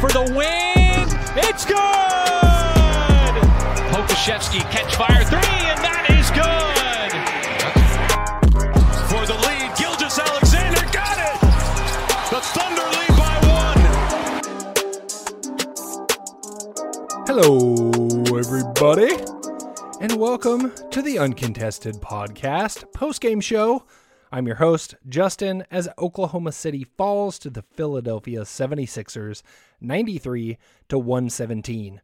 For the win. It's good. Pokusevski catch fire three, and that is good. For the lead, Gilgeous-Alexander got it. The Thunder lead by one. Hello, everybody, and welcome to the Uncontested Podcast post game show. I'm your host, Justin, as Oklahoma City falls to the Philadelphia 76ers 93 to 117.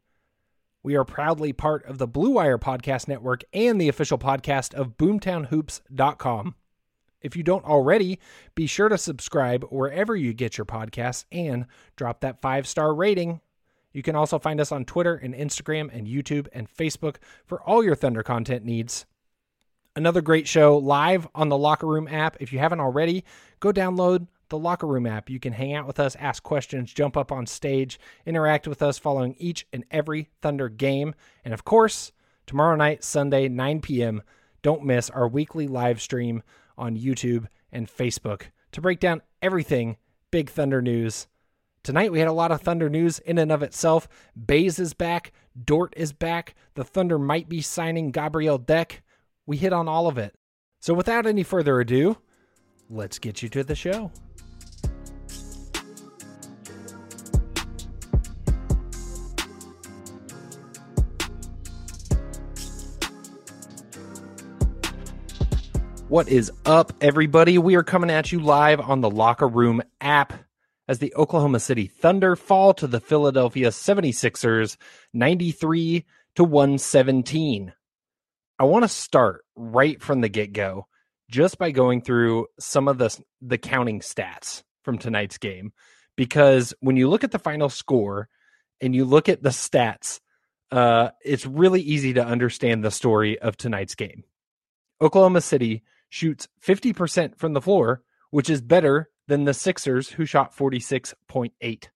We are proudly part of the Blue Wire Podcast Network and the official podcast of boomtownhoops.com. If you don't already, be sure to subscribe wherever you get your podcasts and drop that five star rating. You can also find us on Twitter and Instagram and YouTube and Facebook for all your Thunder content needs. Another great show live on the Locker Room app. If you haven't already, go download the Locker Room app. You can hang out with us, ask questions, jump up on stage, interact with us following each and every Thunder game. And of course, tomorrow night, Sunday, 9 p.m., don't miss our weekly live stream on YouTube and Facebook to break down everything Big Thunder news. Tonight we had a lot of Thunder news in and of itself. Baze is back, Dort is back, the Thunder might be signing Gabriel Deck. We hit on all of it. So without any further ado, let's get you to the show. What is up, everybody? We are coming at you live on the Locker Room app as the Oklahoma City Thunder fall to the Philadelphia 76ers 93 to 117. I want to start right from the get-go just by going through some of the the counting stats from tonight's game because when you look at the final score and you look at the stats uh, it's really easy to understand the story of tonight's game. Oklahoma City shoots 50% from the floor, which is better than the Sixers, who shot 46.8.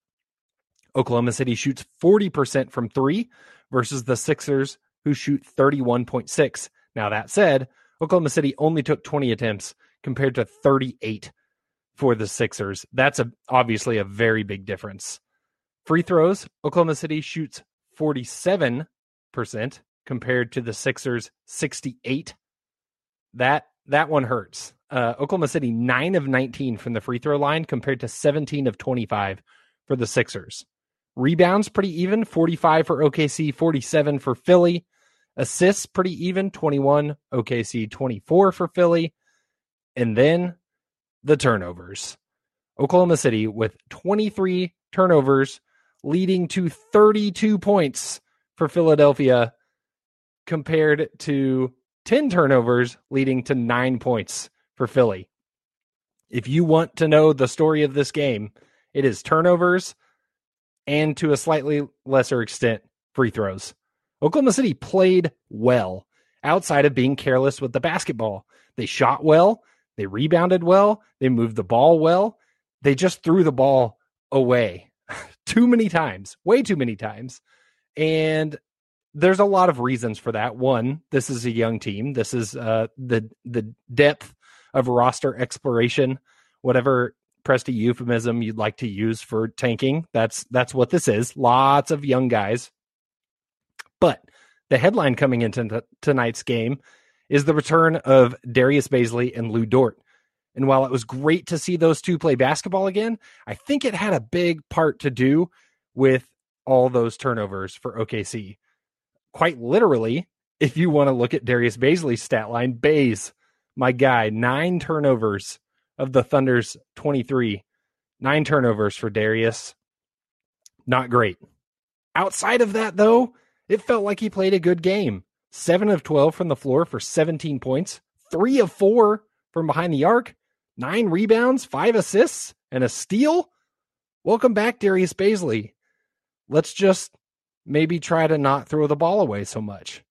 Oklahoma City shoots 40% from three versus the Sixers, who shoot 31.6. Now, that said, Oklahoma City only took 20 attempts compared to 38 for the Sixers. That's a, obviously a very big difference. Free throws, Oklahoma City shoots 47% compared to the Sixers 68. That that one hurts. Uh, Oklahoma City 9 of 19 from the free throw line compared to 17 of 25 for the Sixers. Rebounds pretty even, 45 for OKC, 47 for Philly. Assists pretty even, 21 OKC, 24 for Philly. And then the turnovers. Oklahoma City with 23 turnovers leading to 32 points for Philadelphia compared to 10 turnovers leading to 9 points for Philly. If you want to know the story of this game, it is turnovers and to a slightly lesser extent, free throws. Oklahoma City played well outside of being careless with the basketball. They shot well, they rebounded well, they moved the ball well. They just threw the ball away too many times, way too many times. And there's a lot of reasons for that. One, this is a young team. This is uh, the the depth of roster exploration, whatever Presti euphemism you'd like to use for tanking. That's that's what this is. Lots of young guys. The headline coming into tonight's game is the return of Darius Bazley and Lou Dort. And while it was great to see those two play basketball again, I think it had a big part to do with all those turnovers for OKC quite literally, if you want to look at Darius Bazley's stat line, Baze, my guy, nine turnovers of the Thunder's 23. Nine turnovers for Darius. Not great. Outside of that, though, it felt like he played a good game. Seven of 12 from the floor for 17 points, three of four from behind the arc, nine rebounds, five assists, and a steal. Welcome back, Darius Bazley. Let's just maybe try to not throw the ball away so much.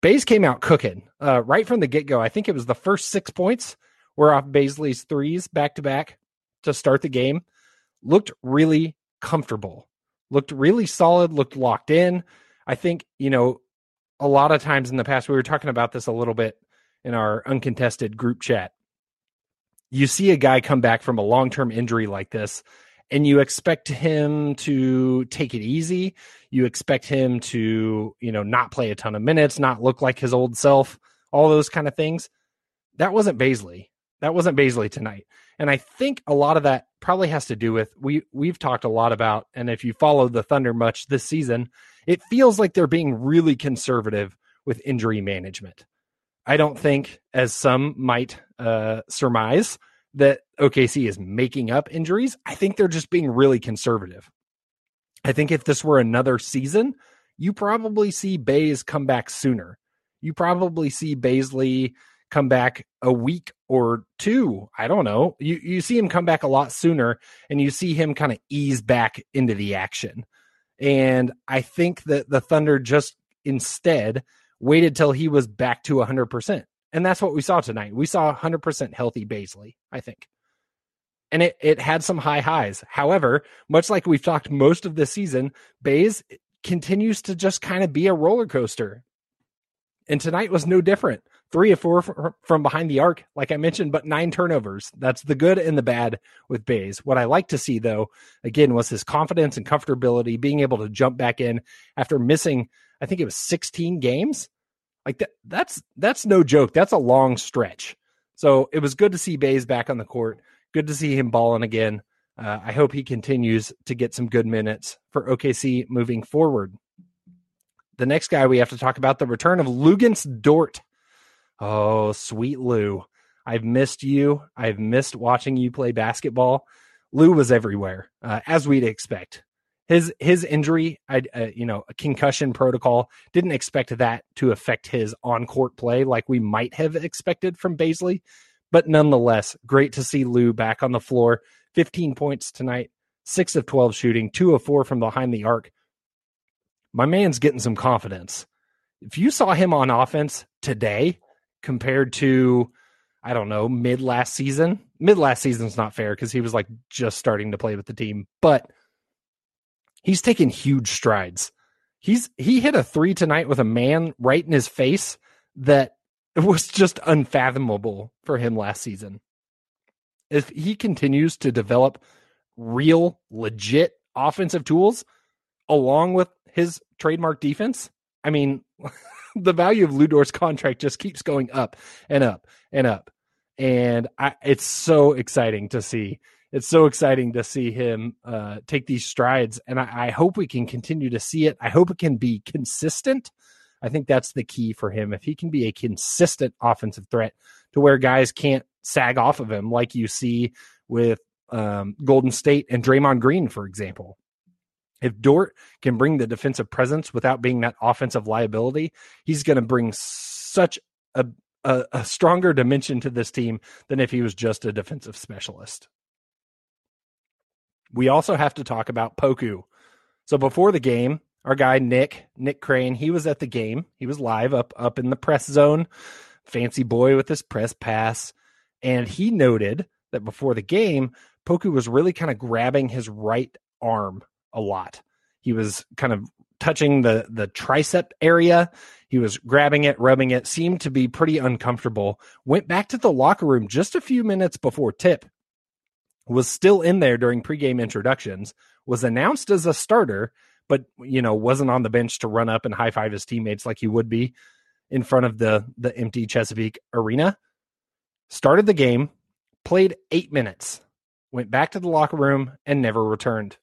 Baze came out cooking uh, right from the get go. I think it was the first six points were off Bazley's threes back to back to start the game. Looked really comfortable, looked really solid, looked locked in. I think, you know, a lot of times in the past, we were talking about this a little bit in our uncontested group chat. You see a guy come back from a long term injury like this, and you expect him to take it easy. You expect him to, you know, not play a ton of minutes, not look like his old self, all those kind of things. That wasn't Bazley. That wasn't Bazley tonight. And I think a lot of that probably has to do with we we've talked a lot about, and if you follow the Thunder much this season, it feels like they're being really conservative with injury management. I don't think, as some might uh, surmise, that OKC is making up injuries. I think they're just being really conservative. I think if this were another season, you probably see Baze come back sooner. You probably see Bazley come back a week or two. I don't know. You you see him come back a lot sooner and you see him kind of ease back into the action. And I think that the Thunder just instead waited till he was back to 100%. And that's what we saw tonight. We saw 100% healthy Bazley, I think. And it, it had some high highs. However, much like we've talked most of this season, Baze continues to just kind of be a roller coaster. And tonight was no different. Three or four from behind the arc, like I mentioned, but nine turnovers. That's the good and the bad with Baze. What I like to see, though, again, was his confidence and comfortability, being able to jump back in after missing, I think it was 16 games like that, that's that's no joke. That's a long stretch. So it was good to see Baze back on the court. Good to see him balling again. Uh, I hope he continues to get some good minutes for OKC moving forward. The next guy we have to talk about the return of Luguentz Dort. Oh, sweet Lou. I've missed you. I've missed watching you play basketball. Lou was everywhere, uh, as we'd expect his his injury, I uh, you know, a concussion protocol. Didn't expect that to affect his on court play like we might have expected from Bazley, but nonetheless, great to see Lou back on the floor. 15 points tonight, six of 12 shooting, two of four from behind the arc. My man's getting some confidence. If you saw him on offense today compared to, I don't know, mid last season, mid last season's not fair because he was like just starting to play with the team, but he's taken huge strides. He's he hit a three tonight with a man right in his face that was just unfathomable for him last season. If he continues to develop real, legit offensive tools along with his trademark defense, I mean, the value of Lu Dort's contract just keeps going up and up and up. And I, it's so exciting to see it's so exciting to see him uh, take these strides, and I, I, hope we can continue to see it. I hope it can be consistent. I think that's the key for him. If he can be a consistent offensive threat to where guys can't sag off of him, like you see with um, Golden State and Draymond Green, for example. If Dort can bring the defensive presence without being that offensive liability, he's going to bring such a, a, a stronger dimension to this team than if he was just a defensive specialist. We also have to talk about Poku. So before the game, our guy Nick, Nick Crane, he was at the game. He was live up up in the press zone. Fancy boy with his press pass. And he noted that before the game, Poku was really kind of grabbing his right arm a lot. He was kind of touching the the tricep area. He was grabbing it, rubbing it, seemed to be pretty uncomfortable. Went back to the locker room just a few minutes before tip. Was still in there during pregame introductions. Was announced as a starter, but you know wasn't on the bench to run up and high five his teammates like he would be in front of the the empty Chesapeake arena. Started the game, played eight minutes, went back to the locker room, and never returned.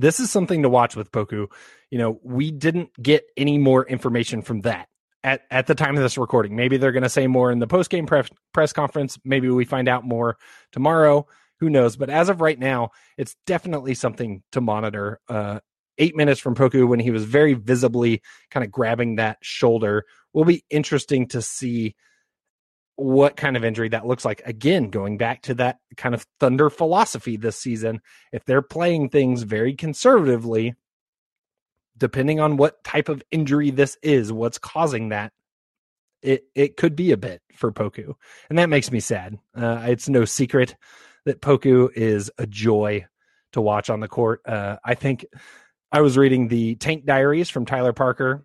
This is something to watch with Poku. You know, we didn't get any more information from that at, at the time of this recording. Maybe they're going to say more in the post game press, press conference. Maybe we find out more tomorrow. Who knows? But as of right now, it's definitely something to monitor. Uh, eight minutes from Poku when he was very visibly kind of grabbing that shoulder will be interesting to see what kind of injury that looks like. Again, going back to that kind of Thunder philosophy this season, if they're playing things very conservatively, depending on what type of injury this is, what's causing that, it it could be a bit for Poku, and that makes me sad. Uh, it's no secret that Poku is a joy to watch on the court. Uh, I think I was reading the Tank Diaries from Tyler Parker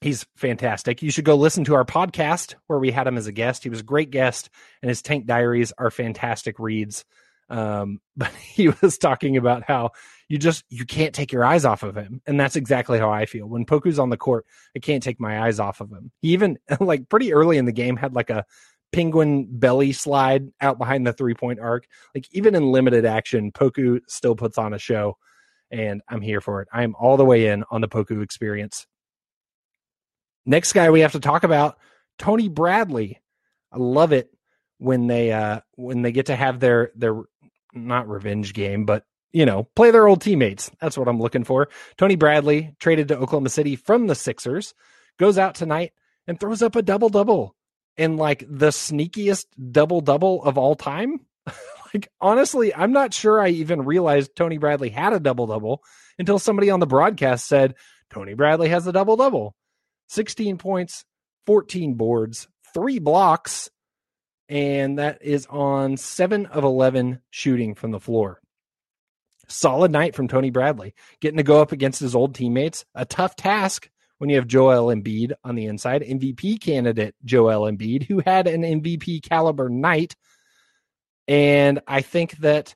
He's fantastic. You should go listen to our podcast where we had him as a guest. He was a great guest, and his Tank Diaries are fantastic reads. Um, but he was talking about how you just you can't take your eyes off of him, and that's exactly how I feel when Poku's on the court. I can't take my eyes off of him. He even like pretty early in the game had like a penguin belly slide out behind the three point arc. Like even in limited action, Poku still puts on a show, and I'm here for it. I am all the way in on the Poku experience. Next guy we have to talk about, Tony Bradley. I love it when they uh when they get to have their their not revenge game, but you know, play their old teammates. That's what I'm looking for. Tony Bradley traded to Oklahoma City from the Sixers, goes out tonight and throws up a double double in like the sneakiest double double of all time. like honestly, I'm not sure I even realized Tony Bradley had a double double until somebody on the broadcast said Tony Bradley has a double double. 16 points, 14 boards, three blocks, and that is on seven of 11 shooting from the floor. Solid night from Tony Bradley, getting to go up against his old teammates. A tough task when you have Joel Embiid on the inside, MVP candidate Joel Embiid, who had an MVP caliber night. And I think that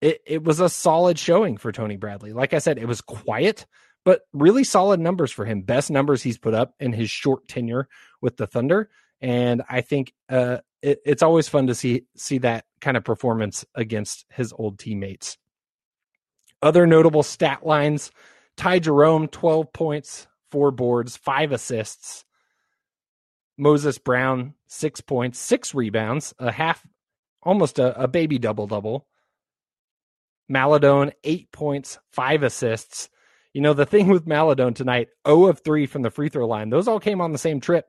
it, it was a solid showing for Tony Bradley. Like I said, it was quiet, but really solid numbers for him. Best numbers he's put up in his short tenure with the Thunder, and I think uh, it, it's always fun to see see that kind of performance against his old teammates. Other notable stat lines: Ty Jerome, twelve points, four boards, five assists. Moses Brown, six points, six rebounds, a half, almost a, a baby double double. Maledon, eight points, five assists. You know, the thing with Maledon tonight, 0 of 3 from the free throw line, those all came on the same trip.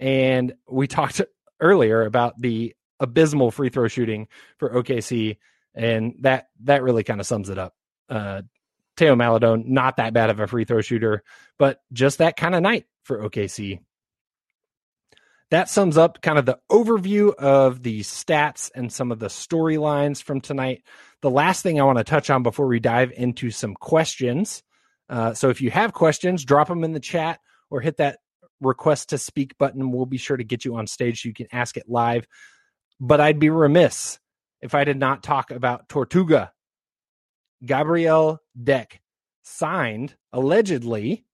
And we talked earlier about the abysmal free throw shooting for OKC. And that that really kind of sums it up. Uh Theo Maledon, not that bad of a free throw shooter, but just that kind of night for OKC. That sums up kind of the overview of the stats and some of the storylines from tonight. The last thing I want to touch on before we dive into some questions uh, so if you have questions, drop them in the chat or hit that request to speak button. We'll be sure to get you on stage so you can ask it live. But I'd be remiss if I did not talk about Tortuga. Gabriel Deck signed allegedly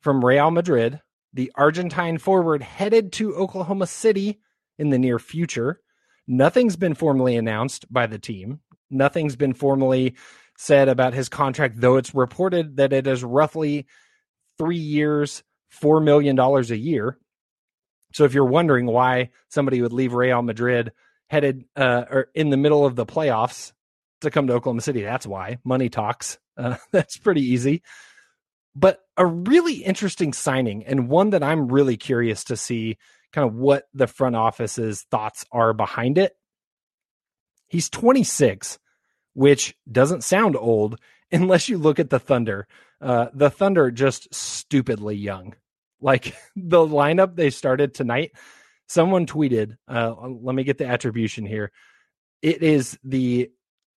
from Real Madrid, the Argentine forward headed to Oklahoma City in the near future. Nothing's been formally announced by the team. Nothing's been formally said about his contract, though it's reported that it is roughly three years, $4 million a year. So if you're wondering why somebody would leave Real Madrid headed uh, or in the middle of the playoffs to come to Oklahoma City, that's why money talks. Uh, that's pretty easy. But a really interesting signing and one that I'm really curious to see kind of what the front office's thoughts are behind it. He's 26, which doesn't sound old unless you look at the Thunder. Uh, the Thunder just stupidly young. Like the lineup they started tonight, someone tweeted, uh, let me get the attribution here. It is the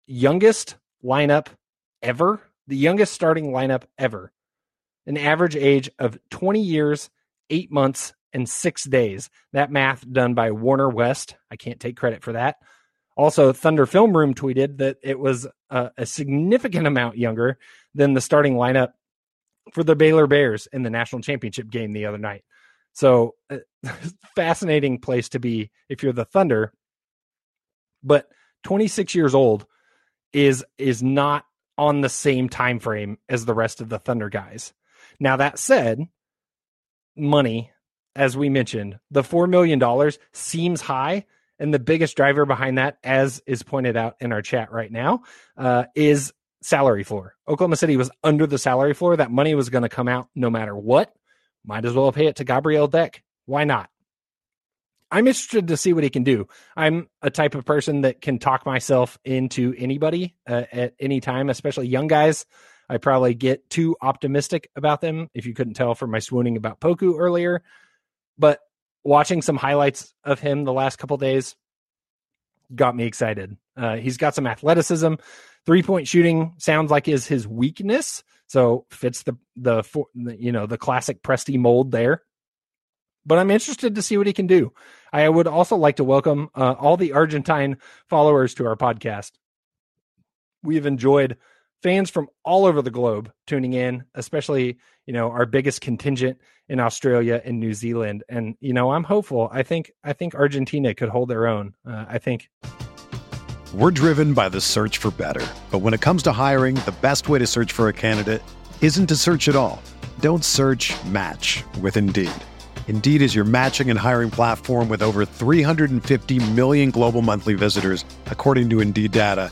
youngest lineup ever, the youngest starting lineup ever. An average age of 20 years, eight months, and six days. That math done by Warner West. I can't take credit for that. Also, Thunder Film Room tweeted that it was a, a significant amount younger than the starting lineup for the Baylor Bears in the national championship game the other night. So, uh, fascinating place to be if you're the Thunder. But 26 years old is is not on the same time frame as the rest of the Thunder guys. Now that said, money, as we mentioned, the four million dollars seems high, and the biggest driver behind that, as is pointed out in our chat right now, uh, is salary floor. Oklahoma City was under the salary floor. That money was going to come out no matter what. Might as well pay it to Gabriel Deck. Why not? I'm interested to see what he can do. I'm a type of person that can talk myself into anybody uh, at any time, especially young guys. I probably get too optimistic about them, if you couldn't tell from my swooning about Poku earlier. But watching some highlights of him the last couple days got me excited. Uh, he's got some athleticism. Three point shooting sounds like is his weakness, so fits the the you know the classic Presti mold there but I'm interested to see what he can do. I would also like to welcome uh, all the Argentine followers to our podcast. We've enjoyed fans from all over the globe tuning in, especially you know our biggest contingent in Australia and New Zealand. And you know, I'm hopeful. I think I think Argentina could hold their own. Uh, I think. We're driven by the search for better, but when it comes to hiring, the best way to search for a candidate isn't to search at all. Don't search. Match with Indeed. Indeed is your matching and hiring platform with over 350 million global monthly visitors, according to Indeed data,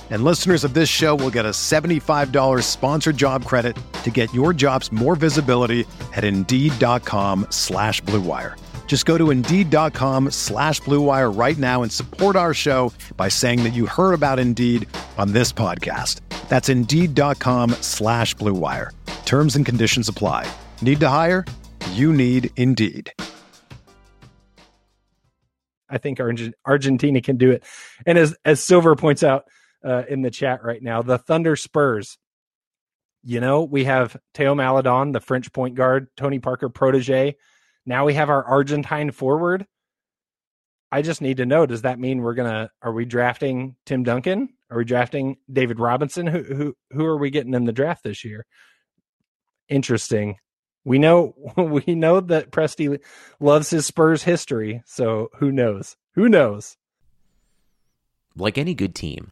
And listeners of this show will get a $75 sponsored job credit to get your jobs more visibility at Indeed.com slash BlueWire. Just go to Indeed.com slash BlueWire right now and support our show by saying that you heard about Indeed on this podcast. That's Indeed.com slash BlueWire. Terms and conditions apply. Need to hire? You need Indeed. I think Argentina can do it. And as as Silver points out uh, in the chat right now, the Thunder Spurs. You know, we have Theo Maledon, the French point guard, Tony Parker protege. Now we have our Argentine forward. I just need to know: Does that mean we're gonna? Are we drafting Tim Duncan? Are we drafting David Robinson? Who who who are we getting in the draft this year? Interesting. We know we know that Presti loves his Spurs history, so who knows? Who knows? Like any good team,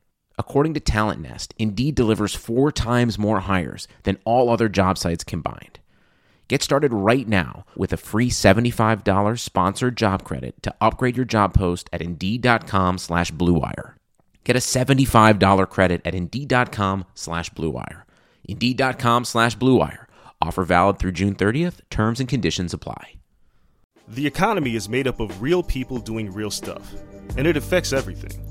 According to Talent Nest, Indeed delivers four times more hires than all other job sites combined. Get started right now with a free $75 sponsored job credit to upgrade your job post at Indeed.com slash BlueWire. Get a $75 credit at Indeed.com slash BlueWire. Indeed.com slash BlueWire. Offer valid through June 30th. Terms and conditions apply. The economy is made up of real people doing real stuff, and it affects everything.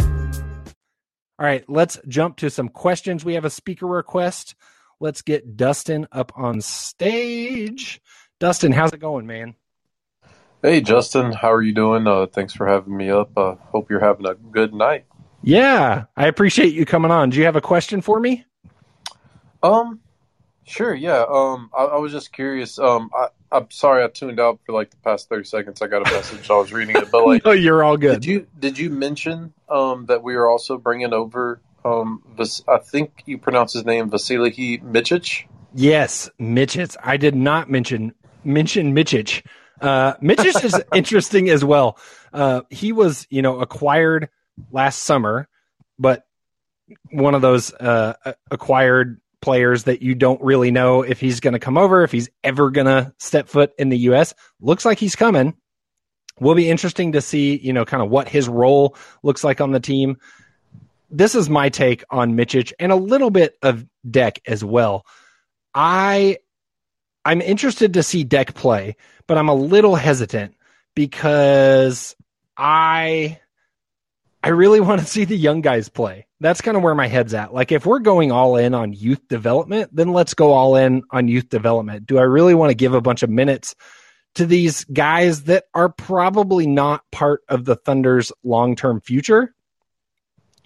All right, let's jump to some questions. We have a speaker request. Let's get Dustin up on stage. Dustin, how's it going, man? Hey, Justin, how are you doing? Uh, thanks for having me up. Uh, hope you're having a good night. Yeah, I appreciate you coming on. Do you have a question for me? Um, sure. Yeah. Um, I, I was just curious. Um, I, I'm sorry I tuned out for like the past thirty seconds. I got a message. I was reading it, but like, no, you're all good. Did you did you mention um that we are also bringing over um Vas- I think you pronounce his name Vasilije Micic? Yes, Micic. I did not mention mention Micic. Uh, Micic is interesting as well. Uh, he was, you know, acquired last summer, but one of those uh, acquired players that you don't really know if he's going to come over, if he's ever going to step foot in the U.S. Looks like he's coming. Will be interesting to see, you know, kind of what his role looks like on the team. This is my take on Micic and a little bit of Deck as well. I I'm interested to see Deck play, but I'm a little hesitant because I I really want to see the young guys play. That's kind of where my head's at. Like if we're going all in on youth development, then let's go all in on youth development. Do I really want to give a bunch of minutes to these guys that are probably not part of the Thunder's long-term future?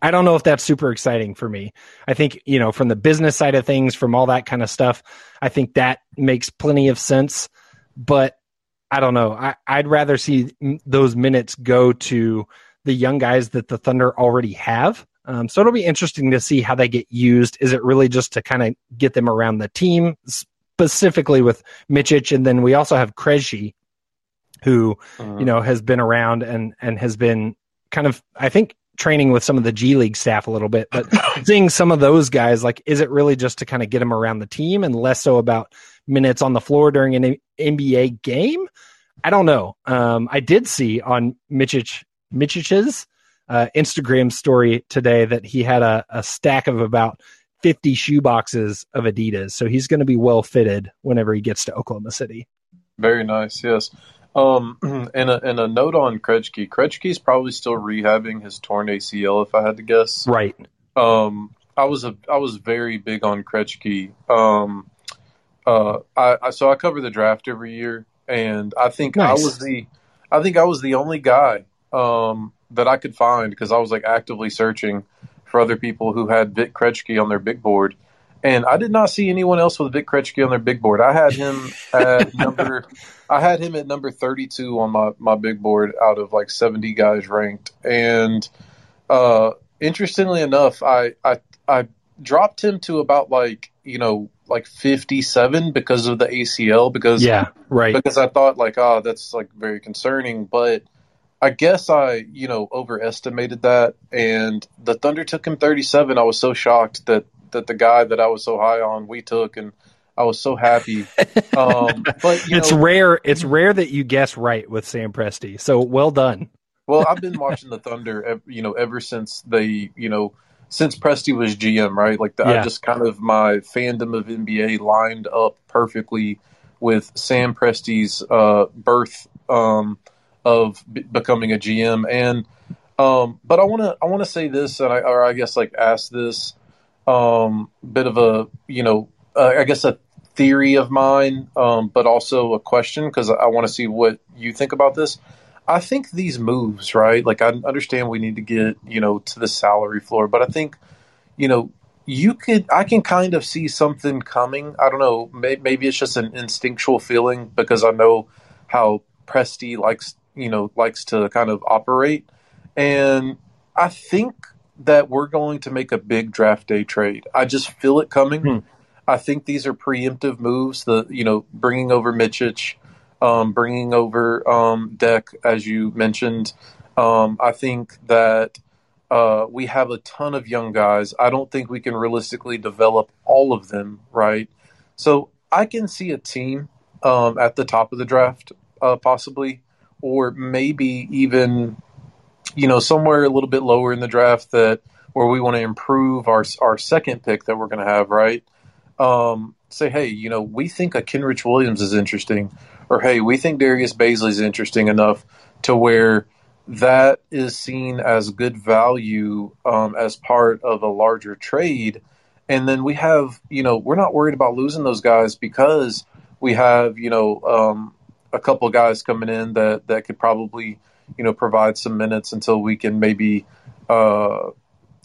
I don't know if that's super exciting for me. I think, you know, from the business side of things, from all that kind of stuff, I think that makes plenty of sense. But I don't know. I, I'd rather see those minutes go to the young guys that the Thunder already have. Um, so it'll be interesting to see how they get used. Is it really just to kind of get them around the team, specifically with Micic, and then we also have Krejci, who uh-huh. you know has been around and and has been kind of I think training with some of the G League staff a little bit, but seeing some of those guys, like, is it really just to kind of get them around the team and less so about minutes on the floor during an NBA game? I don't know. Um, I did see on Micic Micic's uh, Instagram story today that he had a, a stack of about 50 shoe boxes of Adidas. So he's going to be well fitted whenever he gets to Oklahoma City. Very nice. Yes. Um, and a, and a note on Krejci. Krejci's probably still rehabbing his torn ACL, if I had to guess. Right. Um, I was a I was very big on Krejci. Um, uh, I, I so I cover the draft every year, and I think nice. I was the I think I was the only guy um, that I could find because I was like actively searching for other people who had Vit Krejci on their big board, and I did not see anyone else with Vit Krejci on their big board. I had him at number I had him at number 32 on my, my big board out of like 70 guys ranked. And uh, interestingly enough, I, I, I dropped him to about like, you know, like 57 because of the ACL because yeah, right. Because I thought like, oh, that's like very concerning, but I guess I, you know, overestimated that and the Thunder took him 37. I was so shocked that that the guy that I was so high on we took and I was so happy. Um, but it's know, rare. It's rare that you guess right with Sam Presti. So well done. well, I've been watching the Thunder, you know, ever since they, you know, since Presti was GM, right? Like the, yeah. I just kind of my fandom of NBA lined up perfectly with Sam Presti's uh, birth um, of b- becoming a GM. And um, but I want to I want to say this, and I, or I guess like ask this um, bit of a you know uh, I guess a theory of mine, um, but also a question because I want to see what you think about this. I think these moves, right? Like I understand we need to get you know to the salary floor, but I think you know you could I can kind of see something coming. I don't know. May, maybe it's just an instinctual feeling because I know how Presti likes you know likes to kind of operate, and I think that we're going to make a big draft day trade. I just feel it coming. Hmm. I think these are preemptive moves. The you know bringing over Micic, um, bringing over um, Deck, as you mentioned. Um, I think that uh, we have a ton of young guys. I don't think we can realistically develop all of them, right? So I can see a team um, at the top of the draft, uh, possibly, or maybe even you know somewhere a little bit lower in the draft that where we want to improve our our second pick that we're going to have, right? Um, say, hey, you know, we think a Kenrich Williams is interesting, or hey, we think Darius Bazley is interesting enough to where that is seen as good value um, as part of a larger trade. And then we have, you know, we're not worried about losing those guys because we have, you know, um, a couple guys coming in that that could probably, you know, provide some minutes until we can maybe, uh,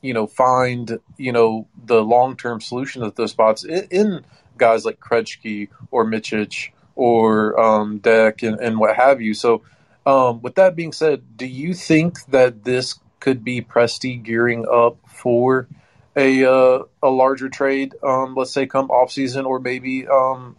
you know, find, you know, the long term solution at those spots in, in, guys like Krejci or Micic or um, Deck and, and what have you. So um, with that being said, do you think that this could be Presti gearing up for a uh, a larger trade? Um, let's say come off season or maybe um,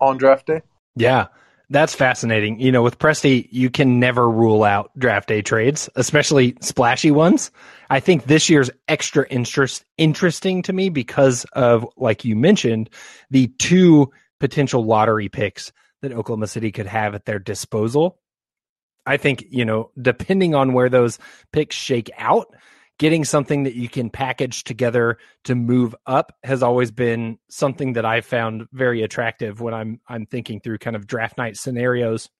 on draft day. Yeah, that's fascinating. You know, with Presti, you can never rule out draft day trades, especially splashy ones. I think this year's extra interest interesting to me because of, like you mentioned, the two potential lottery picks that Oklahoma City could have at their disposal I think, you know, depending on where those picks shake out, getting something that you can package together to move up has always been something that I found very attractive when I'm I'm thinking through kind of draft night scenarios.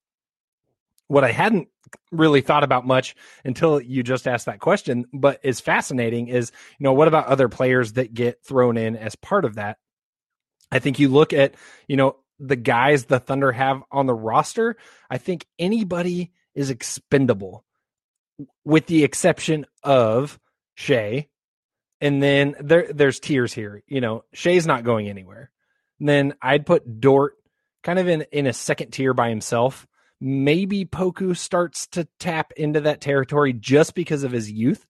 What I hadn't really thought about much until you just asked that question, but is fascinating is, you know, what about other players that get thrown in as part of that? I think you look at, you know, the guys the Thunder have on the roster. I think anybody is expendable, with the exception of Shai. And then there there's tiers here. You know, Shai's not going anywhere. And then I'd put Dort kind of in in a second tier by himself. Maybe Poku starts to tap into that territory just because of his youth.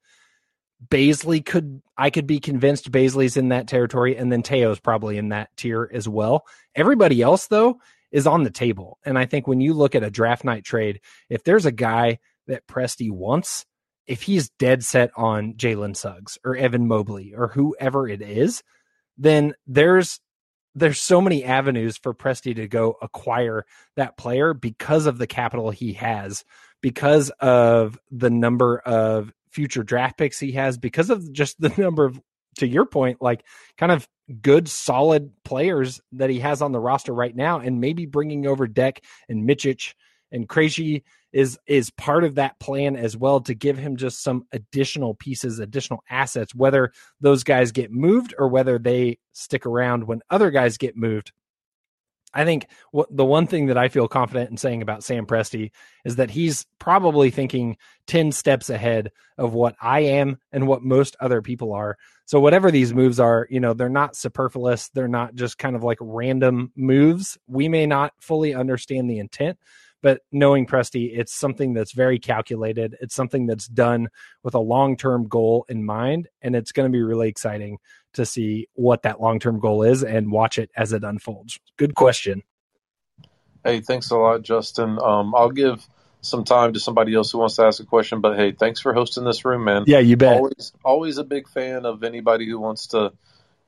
Bazley could I could be convinced Bazley's in that territory, and then Theo's probably in that tier as well. Everybody else though is on the table. And I think when you look at a draft night trade, if there's a guy that Presti wants, if he's dead set on Jalen Suggs or Evan Mobley or whoever it is, then there's there's so many avenues for Presti to go acquire that player because of the capital he has, because of the number of future draft picks he has, because of just the number of to your point, like kind of good, solid players that he has on the roster right now, and maybe bringing over Deck and Micic and Krejci is is part of that plan as well to give him just some additional pieces, additional assets, whether those guys get moved or whether they stick around when other guys get moved. I think what the one thing that I feel confident in saying about Sam Presti is that he's probably thinking 10 steps ahead of what I am and what most other people are. So whatever these moves are, you know, they're not superfluous. They're not just kind of like random moves. We may not fully understand the intent, but knowing Presti, it's something that's very calculated. It's something that's done with a long-term goal in mind, and it's going to be really exciting to see what that long term goal is and watch it as it unfolds. Good question. Hey, thanks a lot, Justin. Um, I'll give some time to somebody else who wants to ask a question, but hey, thanks for hosting this room, man. Yeah, you bet. Always, always a big fan of anybody who wants to,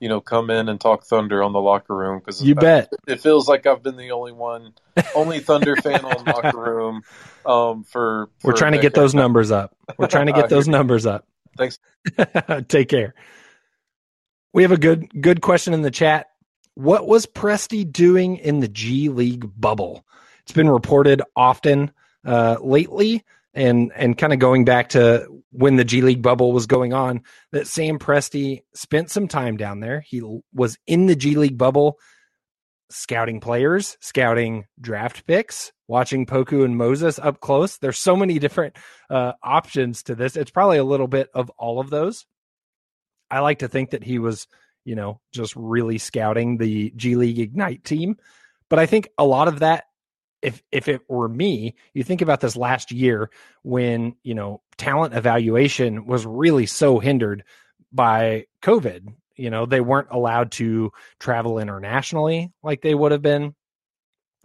you know, come in and talk Thunder on the locker room because you bet it feels like I've been the only one, only Thunder fan on the locker room. Um, for, for we're trying to get those numbers up. We're trying to get those numbers up. Thanks. Take care. We have a good good question in the chat. What was Presti doing in the G League bubble? It's been reported often uh, lately, and and kind of going back to when the G League bubble was going on, that Sam Presti spent some time down there. He was in the G League bubble, scouting players, scouting draft picks, watching Poku and Moses up close. There's so many different uh, options to this. It's probably a little bit of all of those. I like to think that he was, you know, just really scouting the G League Ignite team. But I think a lot of that, if if it were me, you think about this last year when you know talent evaluation was really so hindered by COVID. You know, they weren't allowed to travel internationally like they would have been.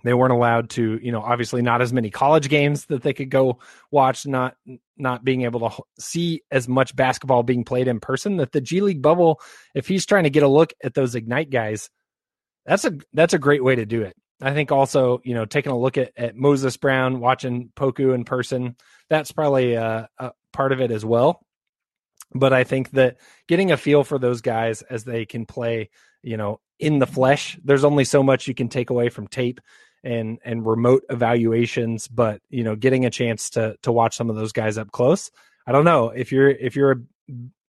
They weren't allowed to, you know, obviously not as many college games that they could go watch, not not being able to see as much basketball being played in person. That the G League bubble, if he's trying to get a look at those Ignite guys, that's a that's a great way to do it. I think also, you know, taking a look at, at Moses Brown, watching Poku in person, that's probably a, a part of it as well. But I think that getting a feel for those guys as they can play, you know, in the flesh, there's only so much you can take away from tape and and remote evaluations, but you know, getting a chance to to watch some of those guys up close. I don't know if you're if you're a,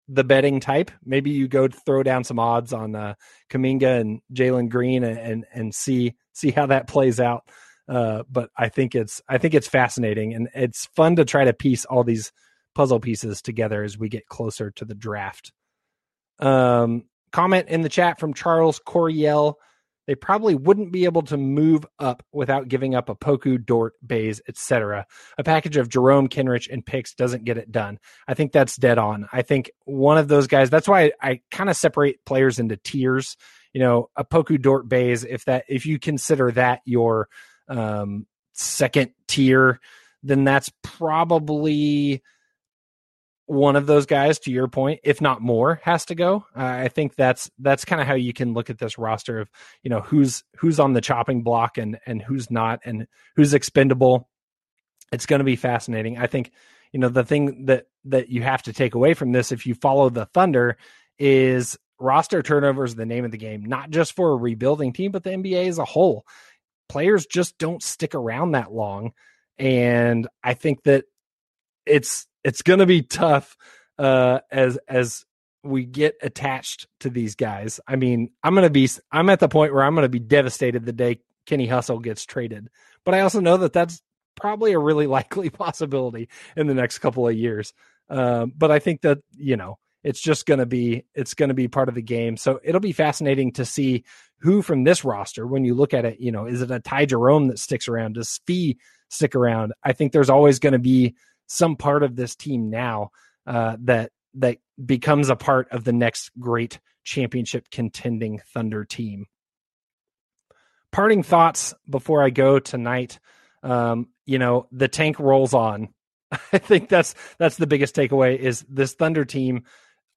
the betting type, maybe you go throw down some odds on uh, Kuminga and Jalen Green and, and and see see how that plays out. Uh, but I think it's I think it's fascinating and it's fun to try to piece all these puzzle pieces together as we get closer to the draft. Um, comment in the chat from Charles Coriel they probably wouldn't be able to move up without giving up a Poku, Dort, Baze, etc. A package of Jerome, Kenrich, and picks doesn't get it done. I think that's dead on. I think one of those guys. That's why I, I kind of separate players into tiers. You know, a Poku, Dort, Baze. If that, if you consider that your um, second tier, then that's probably one of those guys to your point if not more has to go. Uh, i think that's that's kind of how you can look at this roster of you know who's who's on the chopping block and and who's not and who's expendable. It's going to be fascinating. I think you know the thing that that you have to take away from this if you follow the thunder is roster turnover is the name of the game not just for a rebuilding team but the nba as a whole. Players just don't stick around that long and i think that it's it's going to be tough uh, as as we get attached to these guys. I mean, I'm going to be I'm at the point where I'm going to be devastated the day Kenny Hustle gets traded. But I also know that that's probably a really likely possibility in the next couple of years. Uh, but I think that you know it's just going to be it's going to be part of the game. So it'll be fascinating to see who from this roster, when you look at it, you know, is it a Ty Jerome that sticks around? Does Fee stick around? I think there's always going to be some part of this team now uh, that that becomes a part of the next great championship contending Thunder team. Parting thoughts before I go tonight. Um, you know, the tank rolls on. I think that's that's the biggest takeaway is this Thunder team,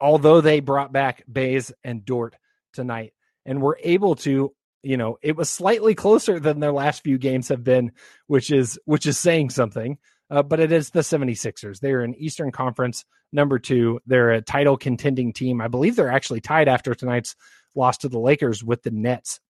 although they brought back Baze and Dort tonight and were able to, you know, it was slightly closer than their last few games have been, which is which is saying something uh, but it is the 76ers. They're an Eastern Conference number two. They're a title contending team. I believe they're actually tied after tonight's loss to the Lakers with the Nets.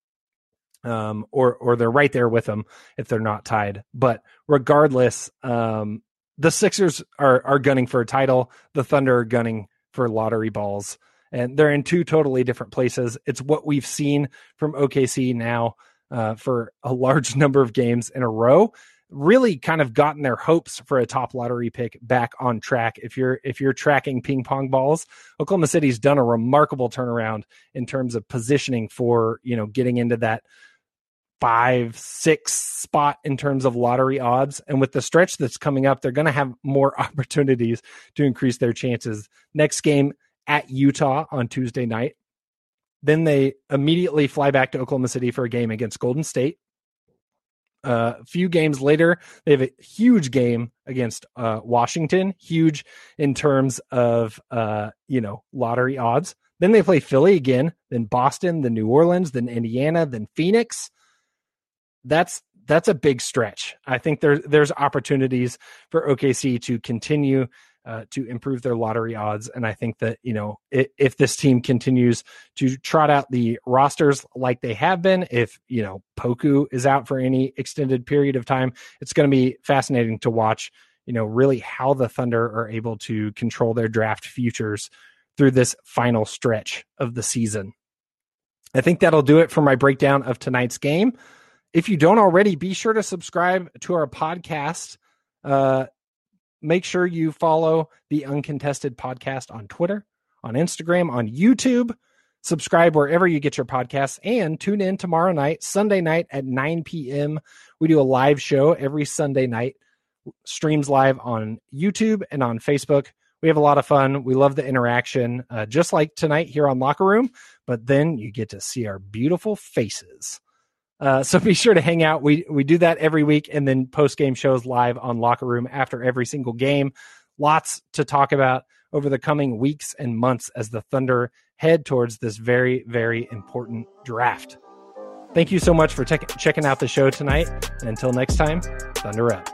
Um, or or they're right there with them if they're not tied. But regardless, um, the Sixers are are gunning for a title. The Thunder are gunning for lottery balls, and they're in two totally different places. It's what we've seen from OKC now uh, for a large number of games in a row really kind of gotten their hopes for a top lottery pick back on track. If you're if you're tracking ping pong balls, Oklahoma City's done a remarkable turnaround in terms of positioning for, you know, getting into that five, six spot in terms of lottery odds. And with the stretch that's coming up, they're going to have more opportunities to increase their chances. Next game at Utah on Tuesday night. Then they immediately fly back to Oklahoma City for a game against Golden State uh, a few games later, they have a huge game against uh, Washington, huge in terms of uh, you know lottery odds. Then they play Philly again, then Boston, then New Orleans, then Indiana, then Phoenix. That's that's a big stretch. I think there's there's opportunities for OKC to continue uh, to improve their lottery odds. And I think that, you know, if, if, this team continues to trot out the rosters like they have been, if, you know, Poku is out for any extended period of time, it's going to be fascinating to watch, you know, really how the Thunder are able to control their draft futures through this final stretch of the season. I think that'll do it for my breakdown of tonight's game. If you don't already, be sure to subscribe to our podcast. Uh, make sure you follow the Uncontested Podcast on Twitter, on Instagram, on YouTube. Subscribe wherever you get your podcasts and tune in tomorrow night, Sunday night at 9 p.m. We do a live show every Sunday night, streams live on YouTube and on Facebook. We have a lot of fun. We love the interaction, uh, just like tonight here on Locker Room, but then you get to see our beautiful faces. Uh, so be sure to hang out. We we do that every week, and then post game shows live on Locker Room after every single game. Lots to talk about over the coming weeks and months as the Thunder head towards this very very important draft. Thank you so much for te- checking out the show tonight. And until next time, Thunder up.